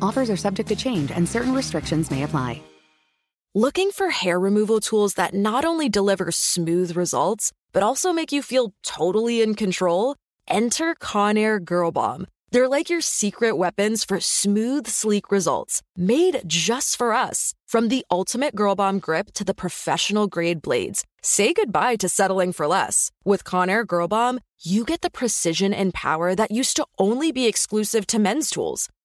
Offers are subject to change and certain restrictions may apply. Looking for hair removal tools that not only deliver smooth results, but also make you feel totally in control? Enter Conair Girl Bomb. They're like your secret weapons for smooth, sleek results, made just for us. From the ultimate Girl Bomb grip to the professional grade blades, say goodbye to settling for less. With Conair Girl Bomb, you get the precision and power that used to only be exclusive to men's tools.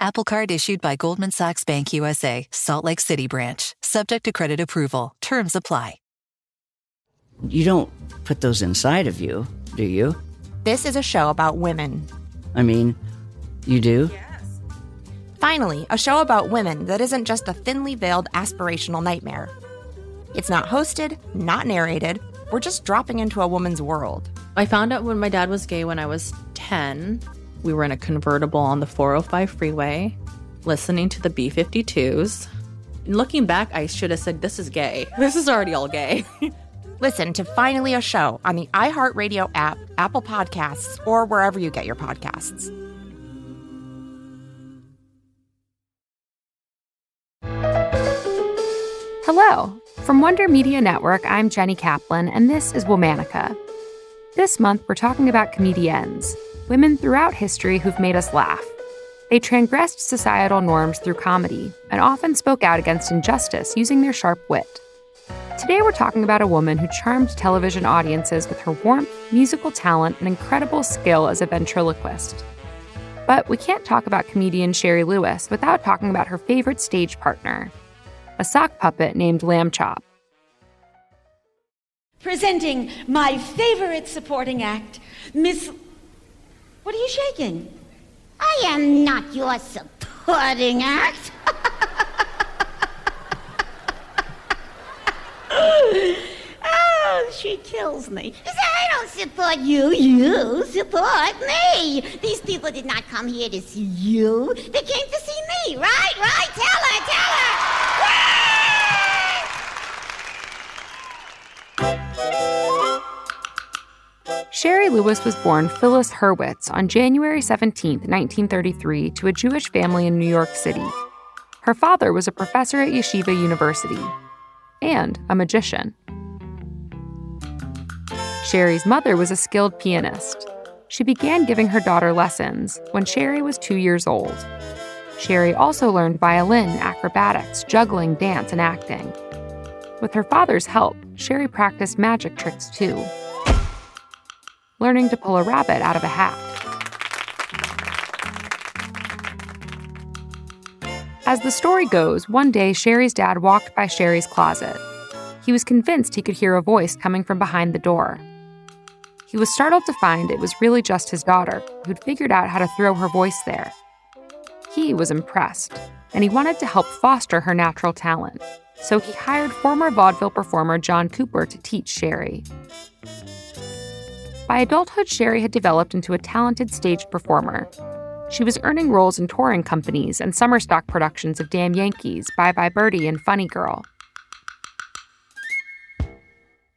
Apple Card issued by Goldman Sachs Bank USA, Salt Lake City branch. Subject to credit approval. Terms apply. You don't put those inside of you, do you? This is a show about women. I mean, you do? Yes. Finally, a show about women that isn't just a thinly veiled aspirational nightmare. It's not hosted, not narrated. We're just dropping into a woman's world. I found out when my dad was gay when I was 10. We were in a convertible on the 405 freeway, listening to the B 52s. Looking back, I should have said, This is gay. This is already all gay. Listen to Finally a Show on the iHeartRadio app, Apple Podcasts, or wherever you get your podcasts. Hello. From Wonder Media Network, I'm Jenny Kaplan, and this is Womanica. This month, we're talking about comedians, women throughout history who've made us laugh. They transgressed societal norms through comedy and often spoke out against injustice using their sharp wit. Today, we're talking about a woman who charmed television audiences with her warmth, musical talent, and incredible skill as a ventriloquist. But we can't talk about comedian Shari Lewis without talking about her favorite stage partner, a sock puppet named Lamb Chop. Presenting my favorite supporting act, Miss. What are you shaking? I am not your supporting act. oh, she kills me. I don't support you. You support me. These people did not come here to see you. They came to see me, right? Right? Tell her, tell her. Shari Lewis was born Phyllis Hurwitz on January 17, 1933, to a Jewish family in New York City. Her father was a professor at Yeshiva University and a magician. Shari's mother was a skilled pianist. She began giving her daughter lessons when Shari was two years old. Shari also learned violin, acrobatics, juggling, dance, and acting. With her father's help, Shari practiced magic tricks too, learning to pull a rabbit out of a hat. As the story goes, one day Shari's dad walked by Shari's closet. He was convinced he could hear a voice coming from behind the door. He was startled to find it was really just his daughter, who'd figured out how to throw her voice there. He was impressed, and he wanted to help foster her natural talent, so he hired former vaudeville performer John Cooper to teach Shari. By adulthood, Shari had developed into a talented stage performer. She was earning roles in touring companies and summer stock productions of Damn Yankees, Bye Bye Birdie, and Funny Girl.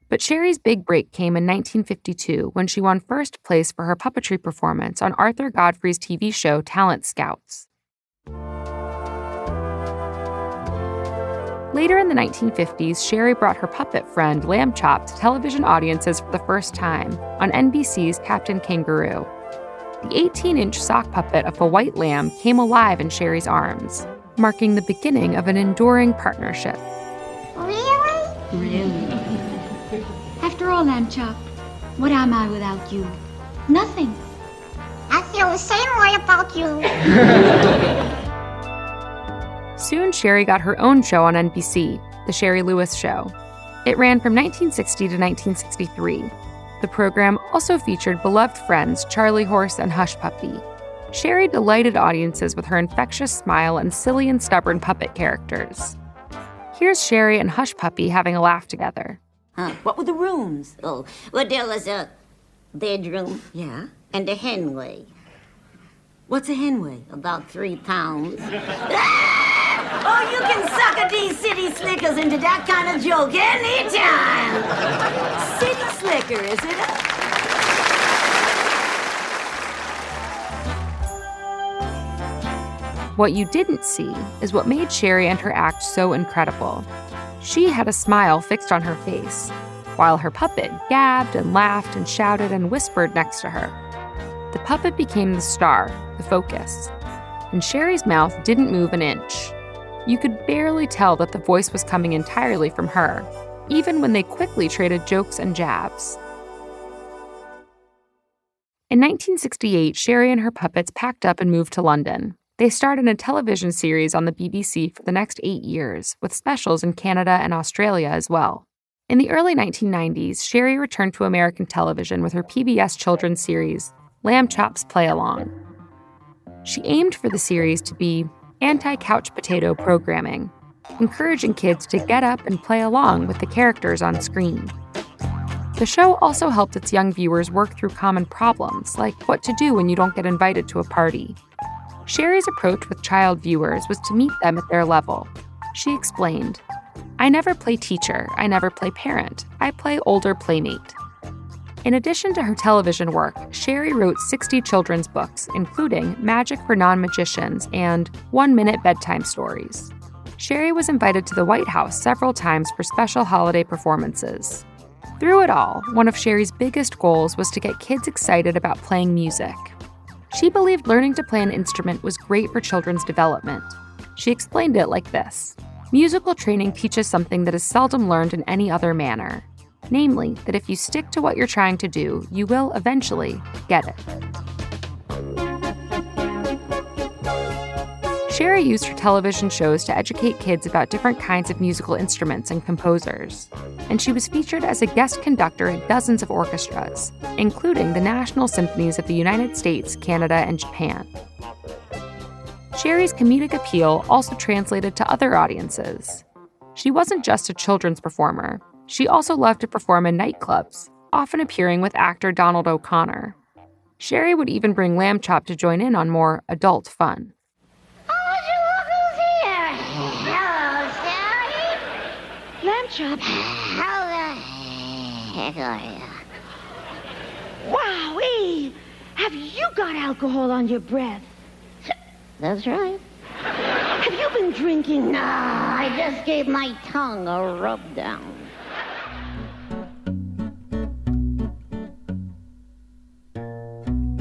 But Shari's big break came in 1952 when she won first place for her puppetry performance on Arthur Godfrey's TV show Talent Scouts. Later in the 1950s, Shari brought her puppet friend Lamb Chop to television audiences for the first time on NBC's Captain Kangaroo. The 18 inch sock puppet of a white lamb came alive in Shari's arms, marking the beginning of an enduring partnership. Really? Really? After all, Lamb Chop, what am I without you? Nothing. I feel the same way about you. Soon, Shari got her own show on NBC, The Shari Lewis Show. It ran from 1960 to 1963. The program also featured beloved friends Charlie Horse and Hush Puppy. Shari delighted audiences with her infectious smile and silly and stubborn puppet characters. Here's Shari and Hush Puppy having a laugh together. Huh, what were the rooms? Oh, well, there was a bedroom, yeah, and a henway. What's a henway? About three pounds. oh, you can sucker these city slickers into that kind of joke anytime. city slicker, is it? What you didn't see is what made Shari and her act so incredible. She had a smile fixed on her face, while her puppet gabbed and laughed and shouted and whispered next to her. The puppet became the star, the focus, and Shari's mouth didn't move an inch. You could barely tell that the voice was coming entirely from her, even when they quickly traded jokes and jabs. In 1968, Shari and her puppets packed up and moved to London. They starred in a television series on the BBC for the next eight years, with specials in Canada and Australia as well. In the early 1990s, Shari returned to American television with her PBS children's series, Lamb Chops Play Along. She aimed for the series to be anti couch potato programming, encouraging kids to get up and play along with the characters on screen. The show also helped its young viewers work through common problems, like what to do when you don't get invited to a party. Shari's approach with child viewers was to meet them at their level. She explained, I never play teacher, I never play parent, I play older playmate. In addition to her television work, Shari wrote 60 children's books, including Magic for Non Magicians and One Minute Bedtime Stories. Shari was invited to the White House several times for special holiday performances. Through it all, one of Shari's biggest goals was to get kids excited about playing music. She believed learning to play an instrument was great for children's development. She explained it like this Musical training teaches something that is seldom learned in any other manner namely, that if you stick to what you're trying to do, you will eventually get it. Shari used her television shows to educate kids about different kinds of musical instruments and composers, and she was featured as a guest conductor at dozens of orchestras, including the National Symphonies of the United States, Canada, and Japan. Shari's comedic appeal also translated to other audiences. She wasn't just a children's performer, she also loved to perform in nightclubs, often appearing with actor Donald O'Connor. Shari would even bring Lamb Chop to join in on more adult fun. Oh, look who's here! Hello, Sally. Lamb Chop. How the heck are you? Wowee! Have you got alcohol on your breath? That's right. Have you been drinking? No, I just gave my tongue a rub down.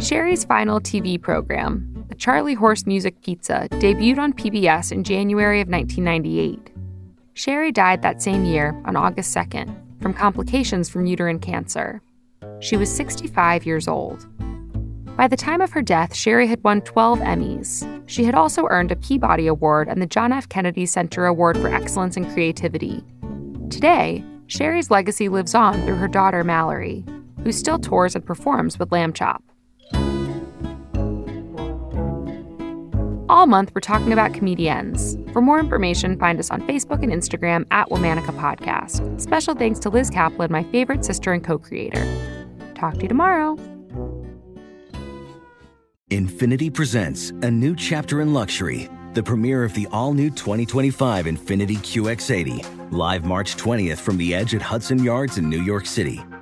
Shari's final TV program, The Charlie Horse Music Pizza, debuted on PBS in January of 1998. Shari died that same year, on August 2nd, from complications from uterine cancer. She was 65 years old. By the time of her death, Shari had won 12 Emmys. She had also earned a Peabody Award and the John F. Kennedy Center Award for Excellence in Creativity. Today, Shari's legacy lives on through her daughter Mallory, who still tours and performs with Lamb Chop. All month, we're talking about comedians. For more information, find us on Facebook and Instagram at Womanica Podcast. Special thanks to Liz Kaplan, my favorite sister and co creator. Talk to you tomorrow. Infiniti presents a new chapter in luxury, the premiere of the all new 2025 Infiniti QX80 Live March 20th from the Edge at Hudson Yards in New York City,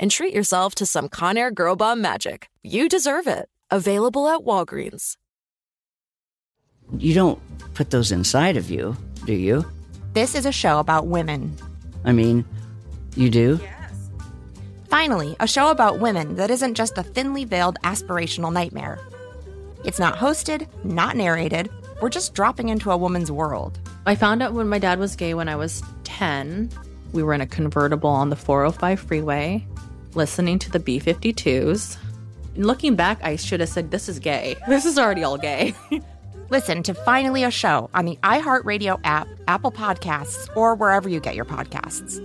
and treat yourself to some Conair Girl Bomb magic. You deserve it. Available at Walgreens. You don't put those inside of you, do you? This is a show about women. I mean, you do? Yes. Finally, a show about women that isn't just a thinly veiled aspirational nightmare. It's not hosted, not narrated. We're just dropping into a woman's world. I found out when my dad was gay when I was 10. We were in a convertible on the 405 freeway, listening to the B 52s. Looking back, I should have said, This is gay. This is already all gay. Listen to Finally a Show on the iHeartRadio app, Apple Podcasts, or wherever you get your podcasts.